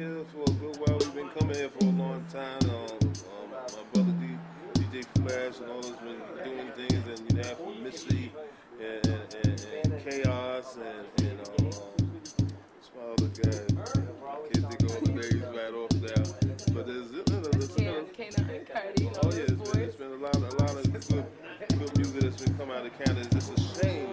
Here for a good while. We've been coming here for a long time. Um, um, my brother D, DJ Flash and all those been doing things, and you have Missy and, and, and, and Chaos and, and um, some other guys. I can't think of all the names right off there. But there's, there's, there's, Kana and Cardi, Oh yeah, it's been, it's been a lot, a lot of good, good music that's been coming out of Canada. It's just a shame,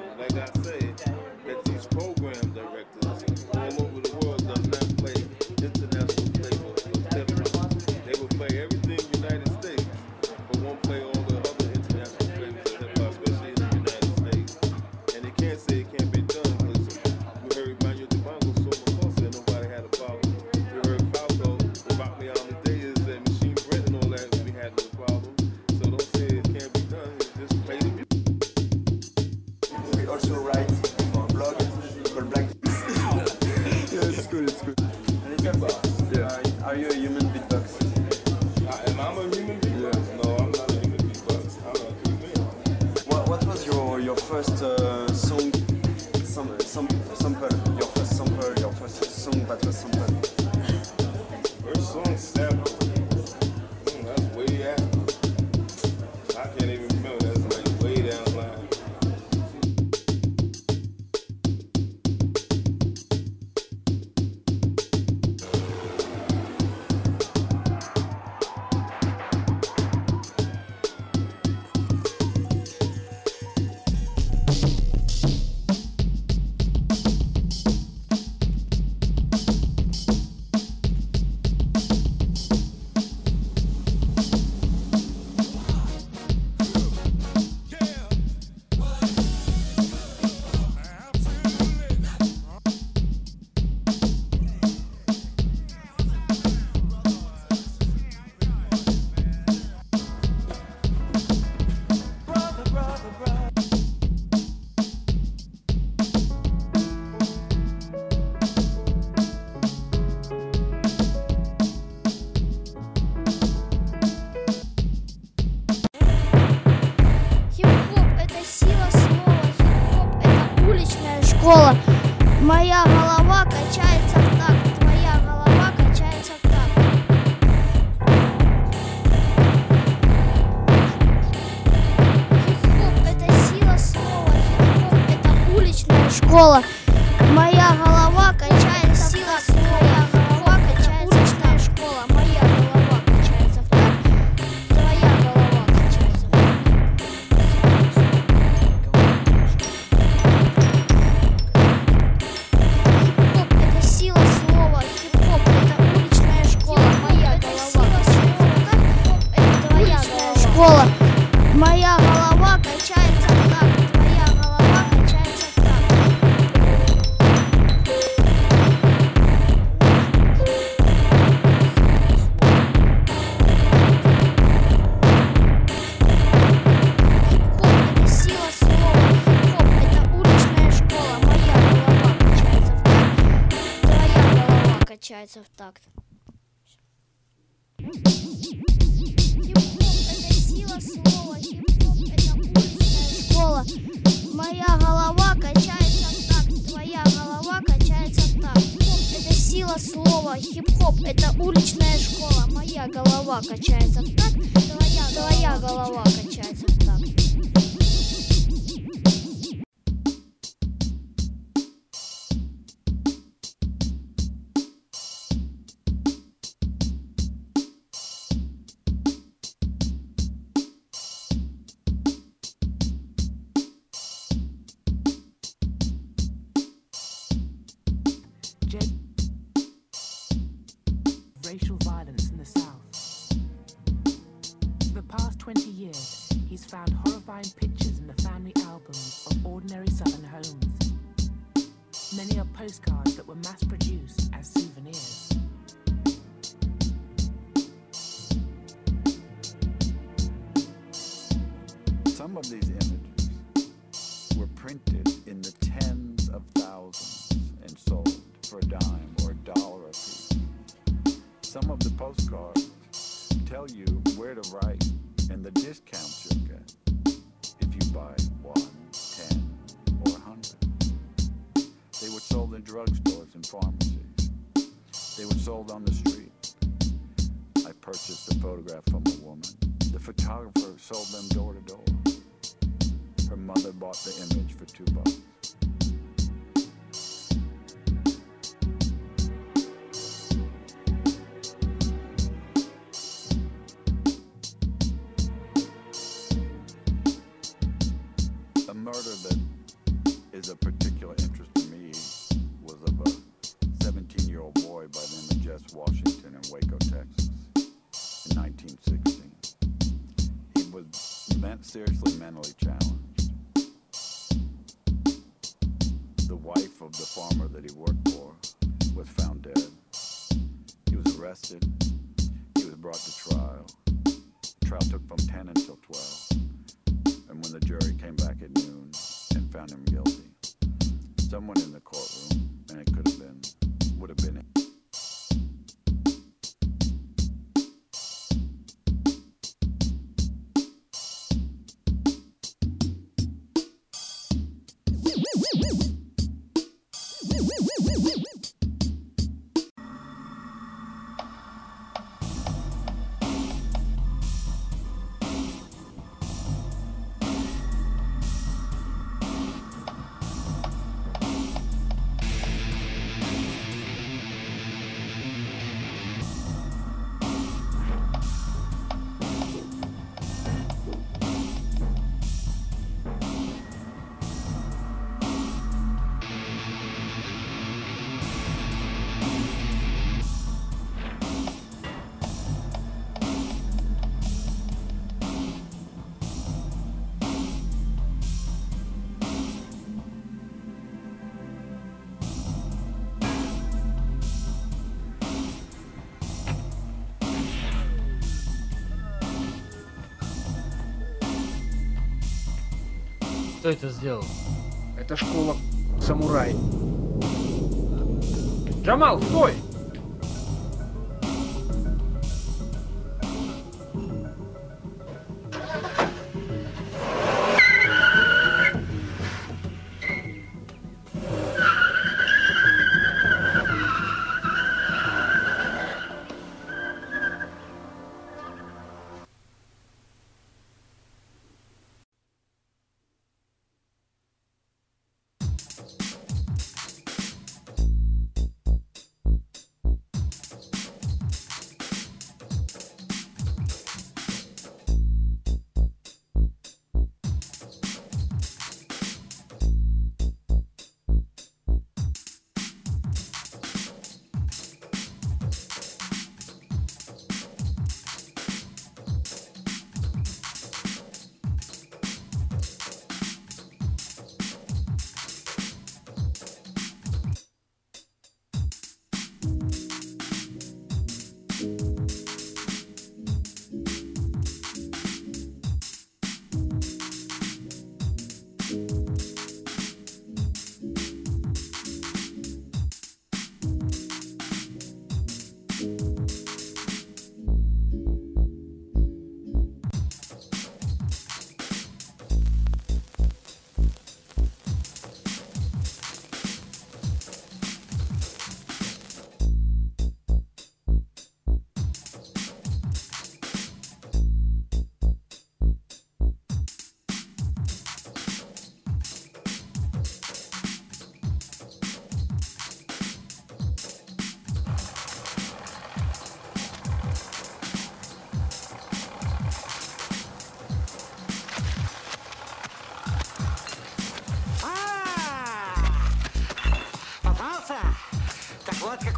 first uh, song? Some, some sample. Your first sample. Your first song that was школа. These images were printed in the tens of thousands and sold for a dime or a dollar a piece. Some of the postcards tell you where to write and the discounts you'll get if you buy one, ten, or a hundred. They were sold in drugstores and pharmacies. They were sold on the street. I purchased a photograph from a woman. The photographer sold them door to door. Her mother bought the image for two bucks. A murder that is of particular interest to me was of a 17 year old boy by the name of Jess Washington in Waco, Texas, in 1916. He was seriously mentally was Кто это сделал? Это школа самурай. Джамал, стой!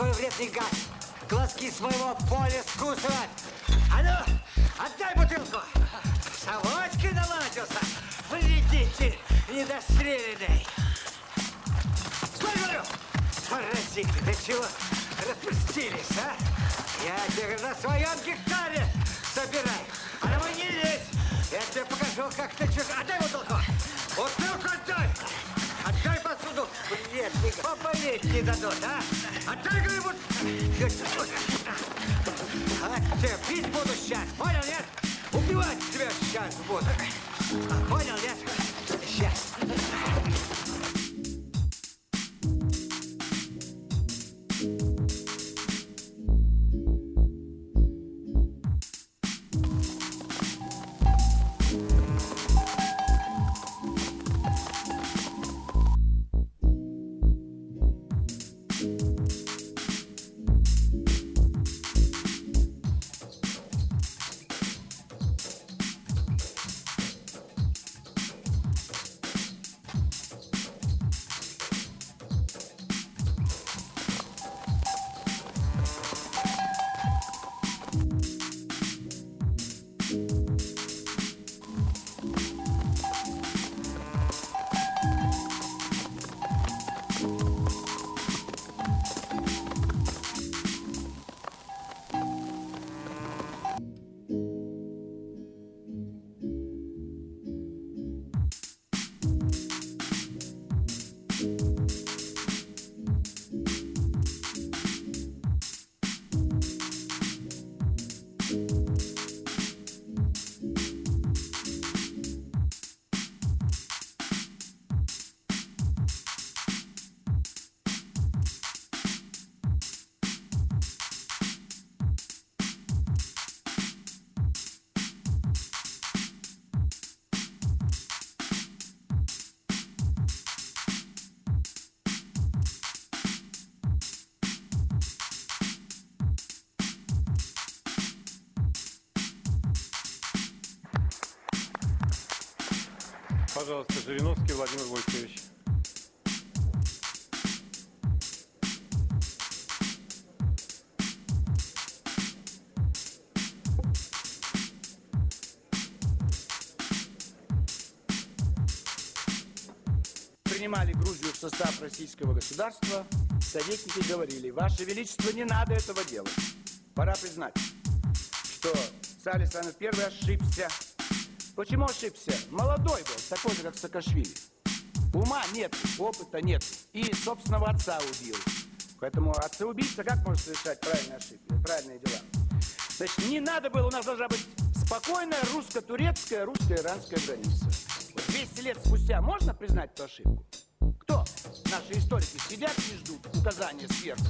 Так вот какой вредный гад. Глазки своего поля скусывать. А ну, отдай бутылку. Совочки наладился. Вредитель недостреленный. Стой, говорю! Паразиты, да чего распустились, а? Я тебя на своем гектаре собирай. А мой не лезь. Я тебе покажу, как ты чё... Отдай. Бутылку Вредный, поболеть не дадут, а? Говорю, вот... А пить буду сейчас, понял, нет? Убивать тебя сейчас буду. Понял, нет? Сейчас. Пожалуйста, Жириновский Владимир Войкович. принимали Грузию в состав российского государства, советники говорили, Ваше Величество, не надо этого делать. Пора признать, что Александр I ошибся. Почему ошибся? Молодой был, такой же, как Саакашвили. Ума нет, опыта нет. И собственного отца убил. Поэтому отца-убийца как может совершать правильные ошибки, правильные дела? Значит, не надо было, у нас должна быть спокойная русско-турецкая, русско-иранская граница. Вот 200 лет спустя можно признать эту ошибку? Кто? Наши историки сидят и ждут указания сверху.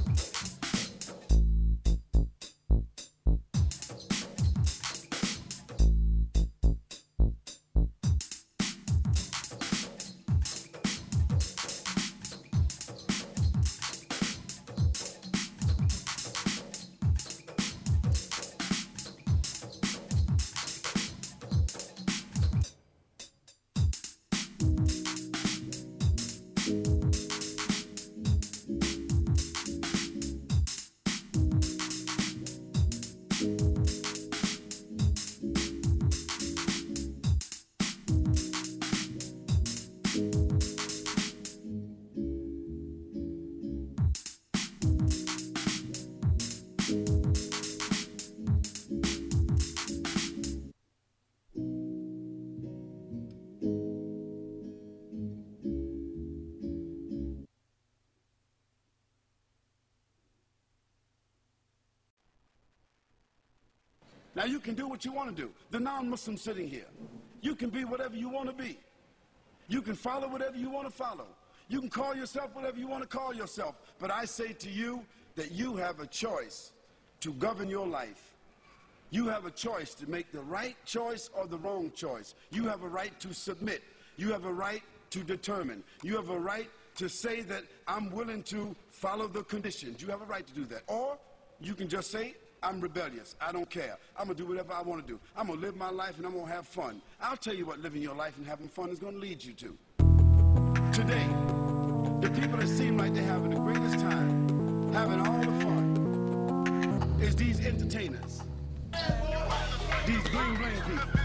What you want to do. The non-Muslim sitting here, you can be whatever you want to be. You can follow whatever you want to follow. You can call yourself whatever you want to call yourself. But I say to you that you have a choice to govern your life. You have a choice to make the right choice or the wrong choice. You have a right to submit. You have a right to determine. You have a right to say that I'm willing to follow the conditions. You have a right to do that. Or you can just say, I'm rebellious. I don't care. I'm going to do whatever I want to do. I'm going to live my life and I'm going to have fun. I'll tell you what living your life and having fun is going to lead you to. Today, the people that seem like they're having the greatest time, having all the fun, is these entertainers. These bling bling people.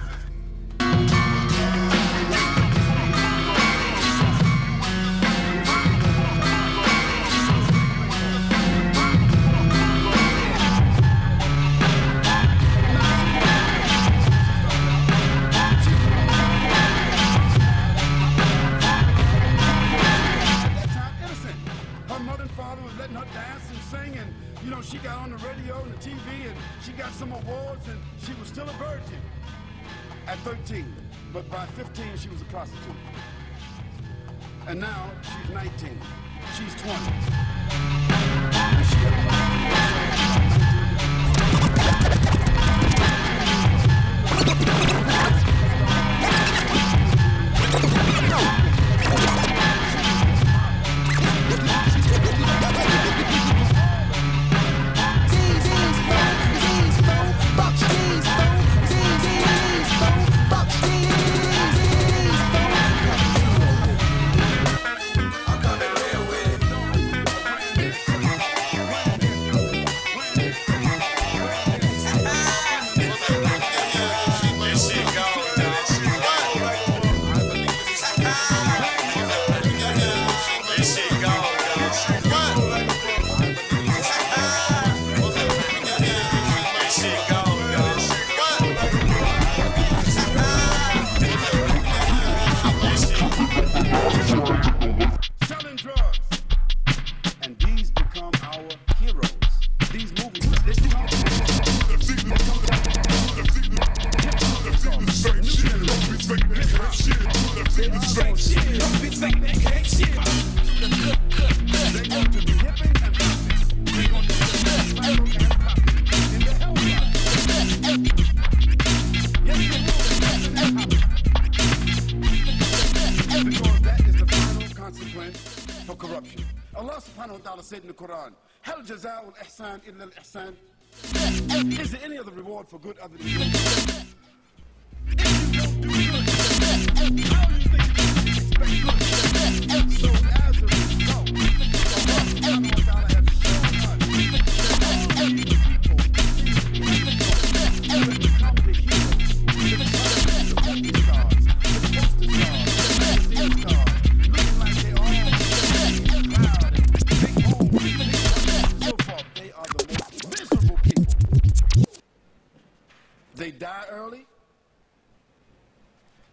جزاء الإحسان إلا الإحسان Is there any other reward for good other than? So as a result, die early.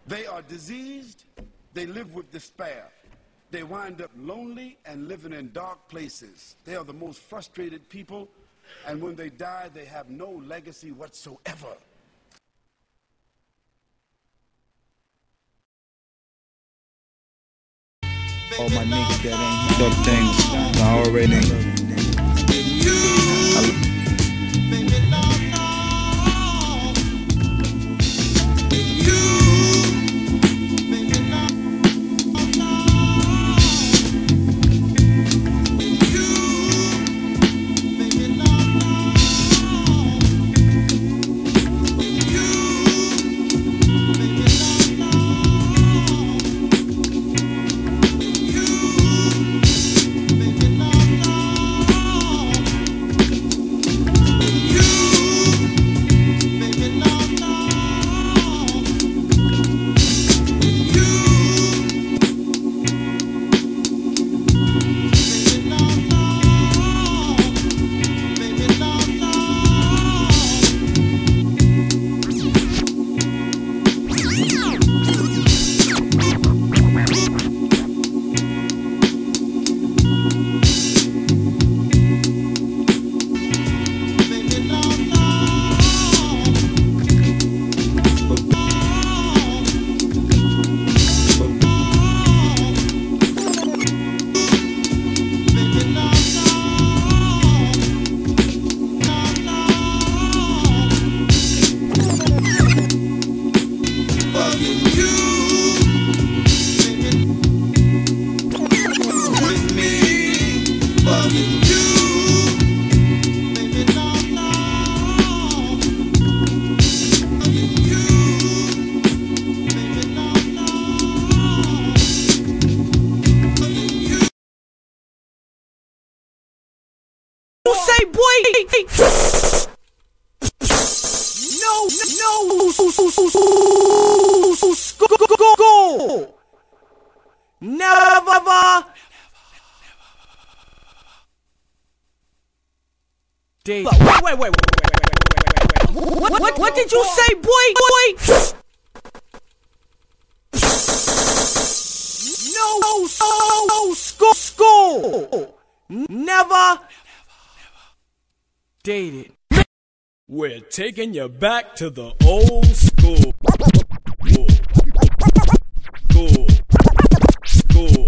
They are diseased. They live with despair. They wind up lonely and living in dark places. They are the most frustrated people, and when they die, they have no legacy whatsoever. All my niggas that ain't dope things, I already. boy. No, no, go, go, Go! never, Wait, wait, wait, wait, wait, wait, wait, wait, wait, wait, wait. What, did you say, boy? No, no, school, school, never. We're taking you back to the old school. School. School. School.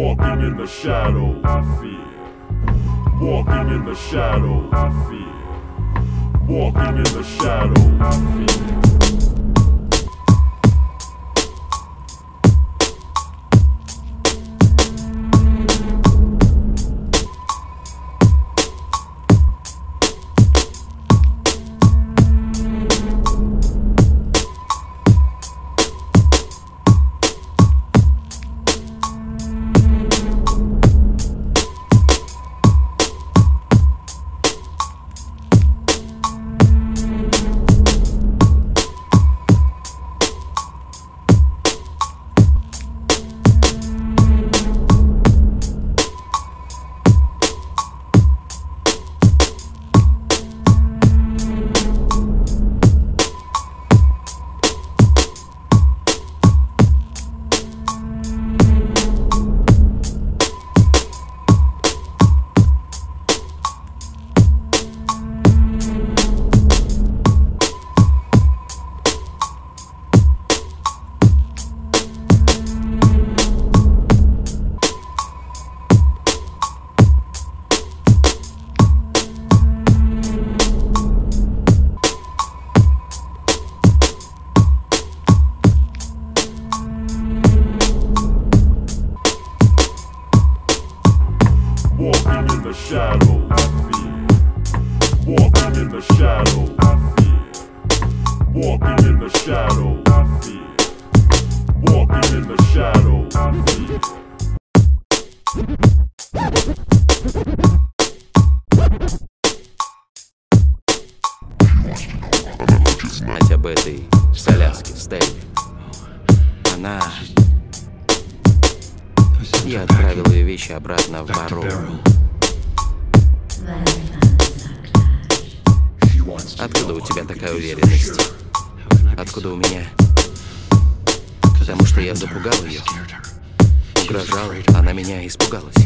Walking in the shadows of fear. Walking in the shadows of fear. Walking in the shadows of fear. испугалась.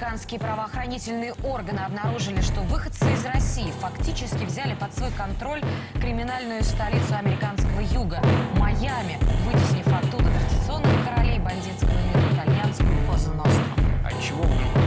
Американские правоохранительные органы обнаружили, что выходцы из России фактически взяли под свой контроль криминальную столицу американского юга – Майами, вытеснив оттуда традиционных королей бандитского мира – итальянскую Козу Ностру. Отчего а вдруг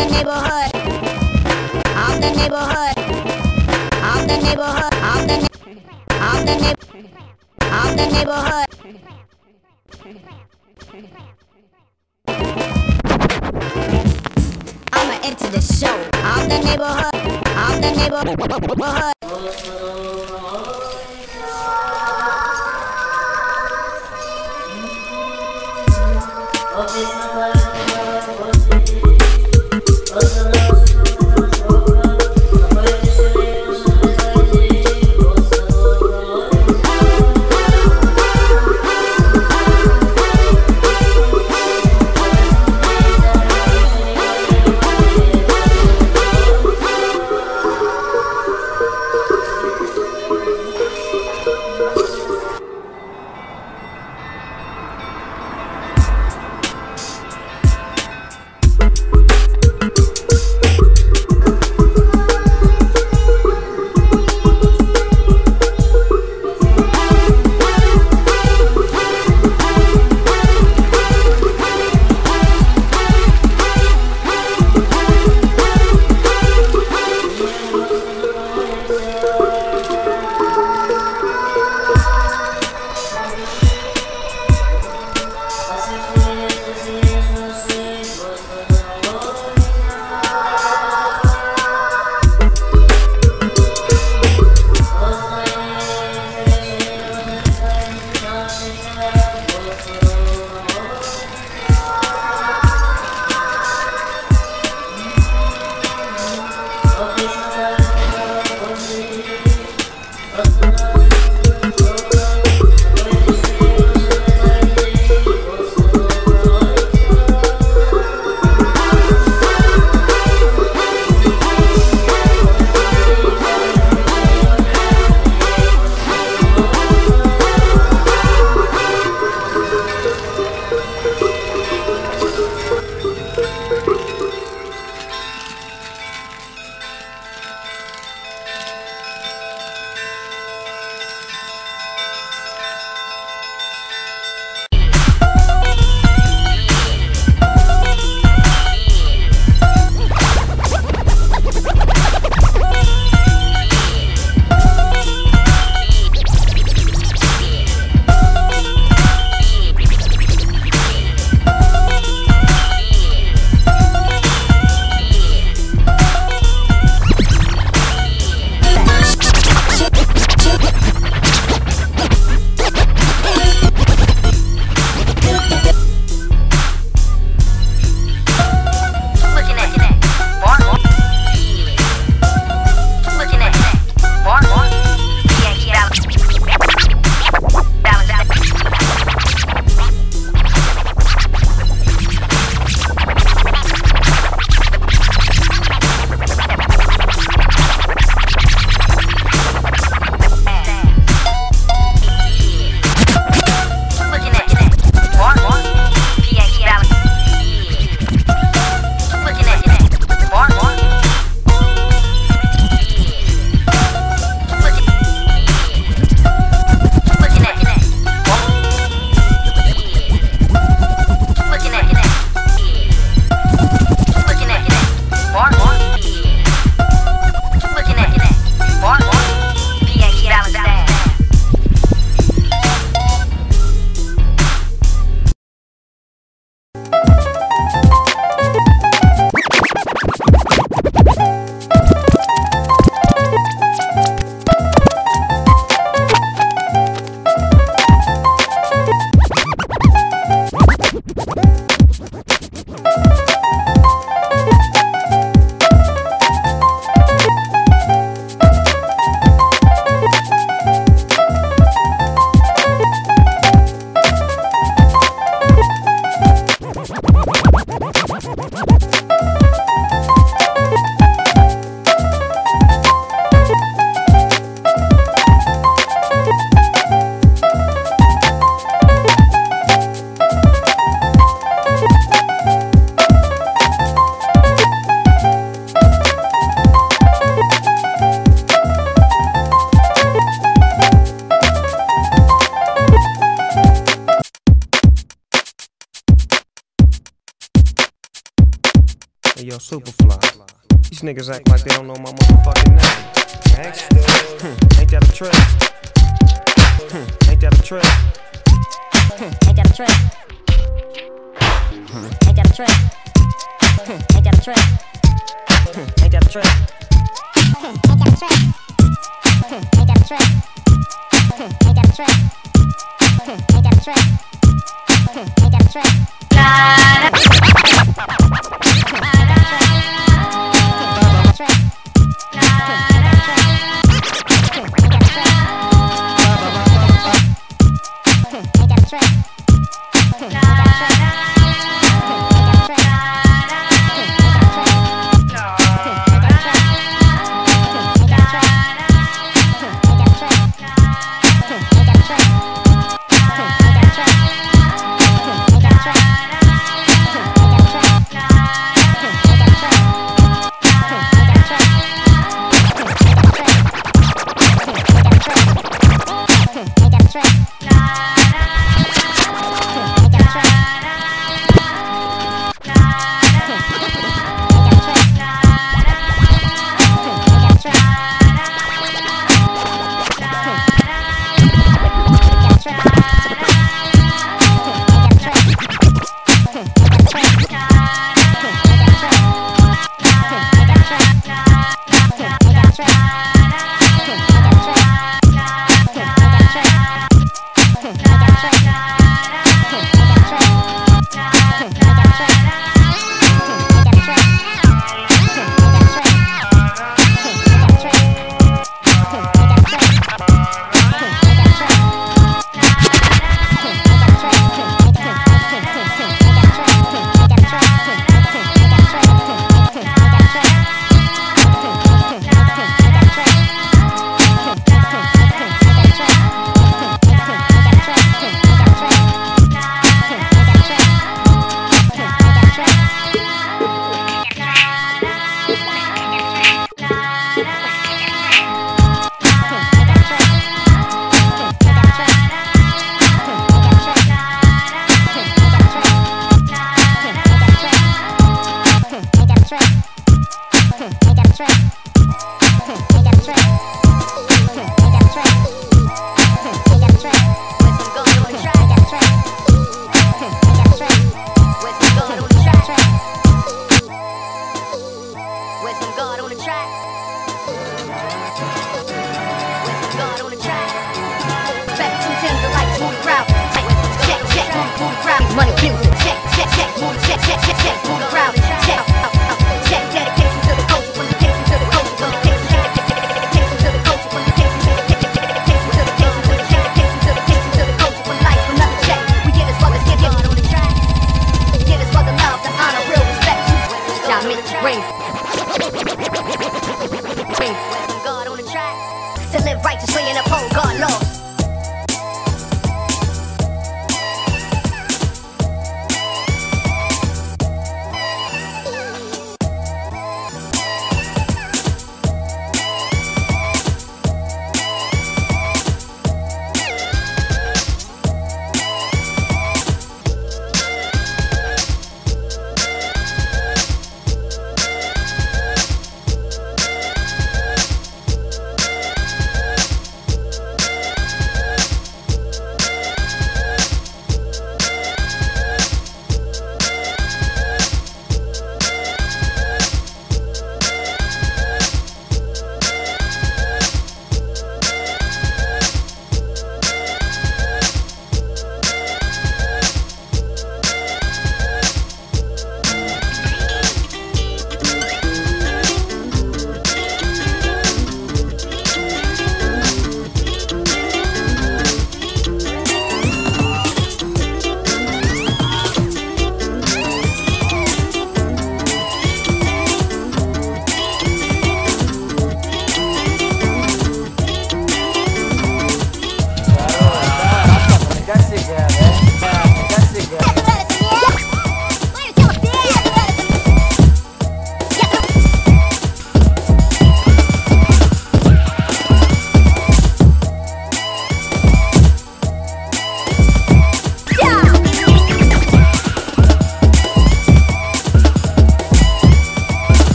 the neighborhood. I'm the neighborhood. I'm the neighborhood. I'm the neighborhood. I'm the neighborhood. I'm the neighborhood. I'ma enter the show. I'm the neighborhood. I'm the neighborhood. Niggas act like they don't know my motherfucking name. Hmm, Ain't that a trip? Hmm, Ain't that a trip? Ain't that a trip? Ain't that a trip? Ain't that a trip? Ain't that a trip? Ain't that a trip? Ain't that a trip? Ain't that a trip? Ain't that a trip? Ain't that a trip? Money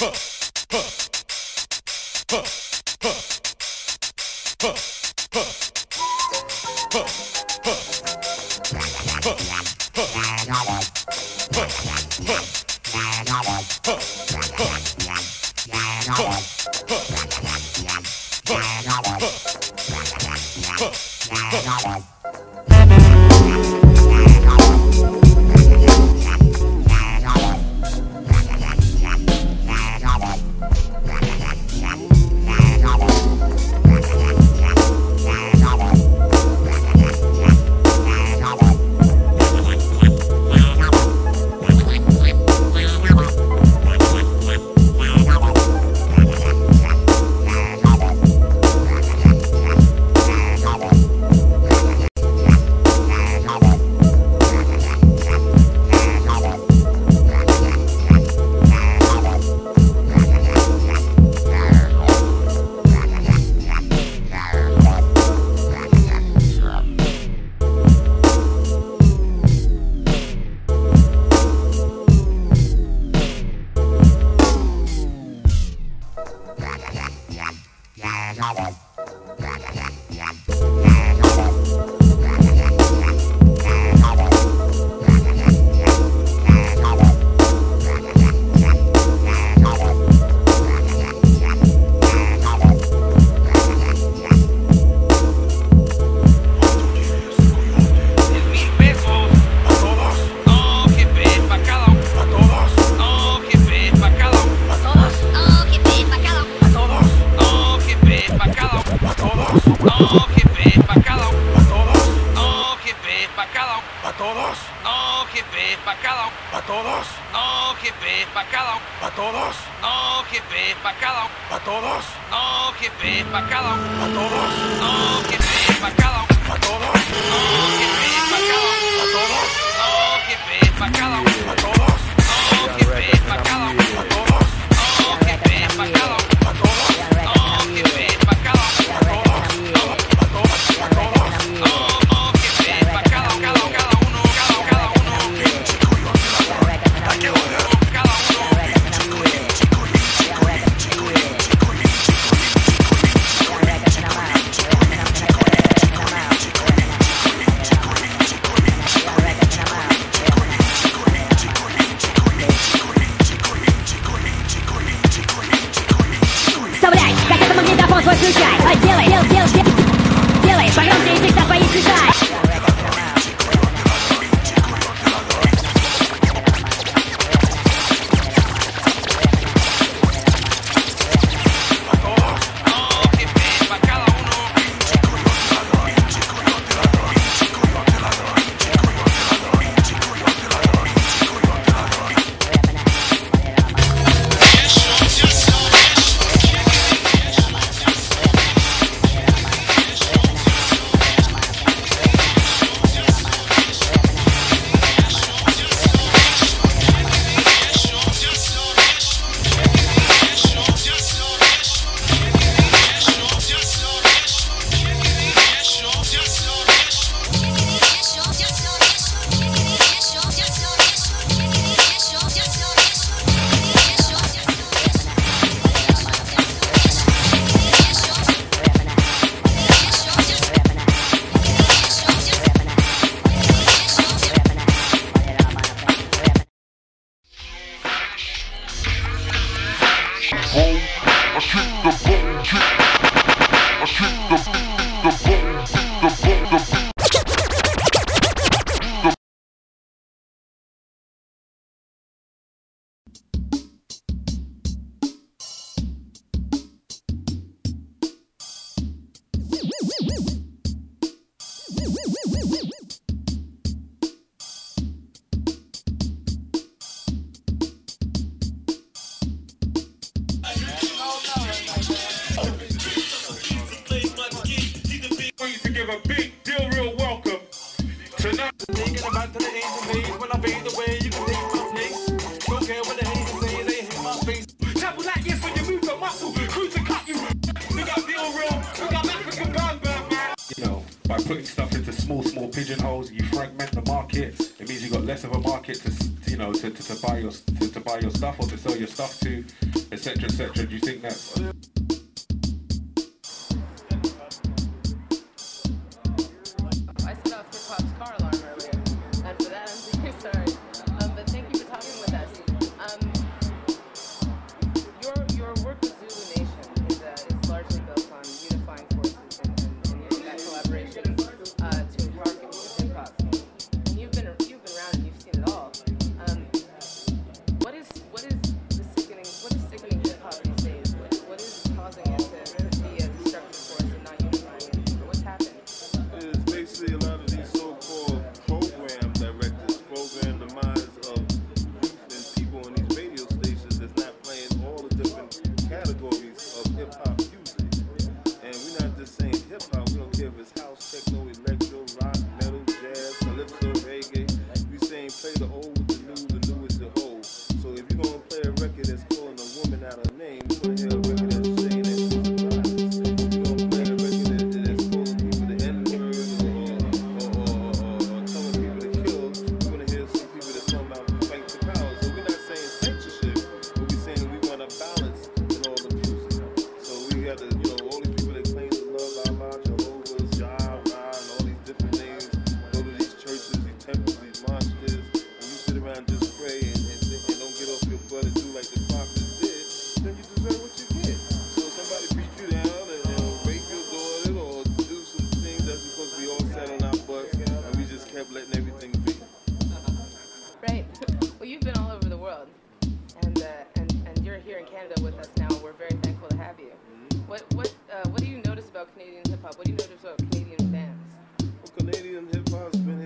Huh. give a big deal, real welcome. Tonight, thinking about the angel days when I fade away, you can take my place. Don't care what the haters say, they my face. Travel like this when you move the muscle, cut you. We got deal real, we got African man. You know, by putting stuff into small, small pigeonholes, you fragment the market. It means you've got less of a market to, you know, to, to, to buy your to, to buy your stuff or to sell your stuff to, etc., etc. Do you think that's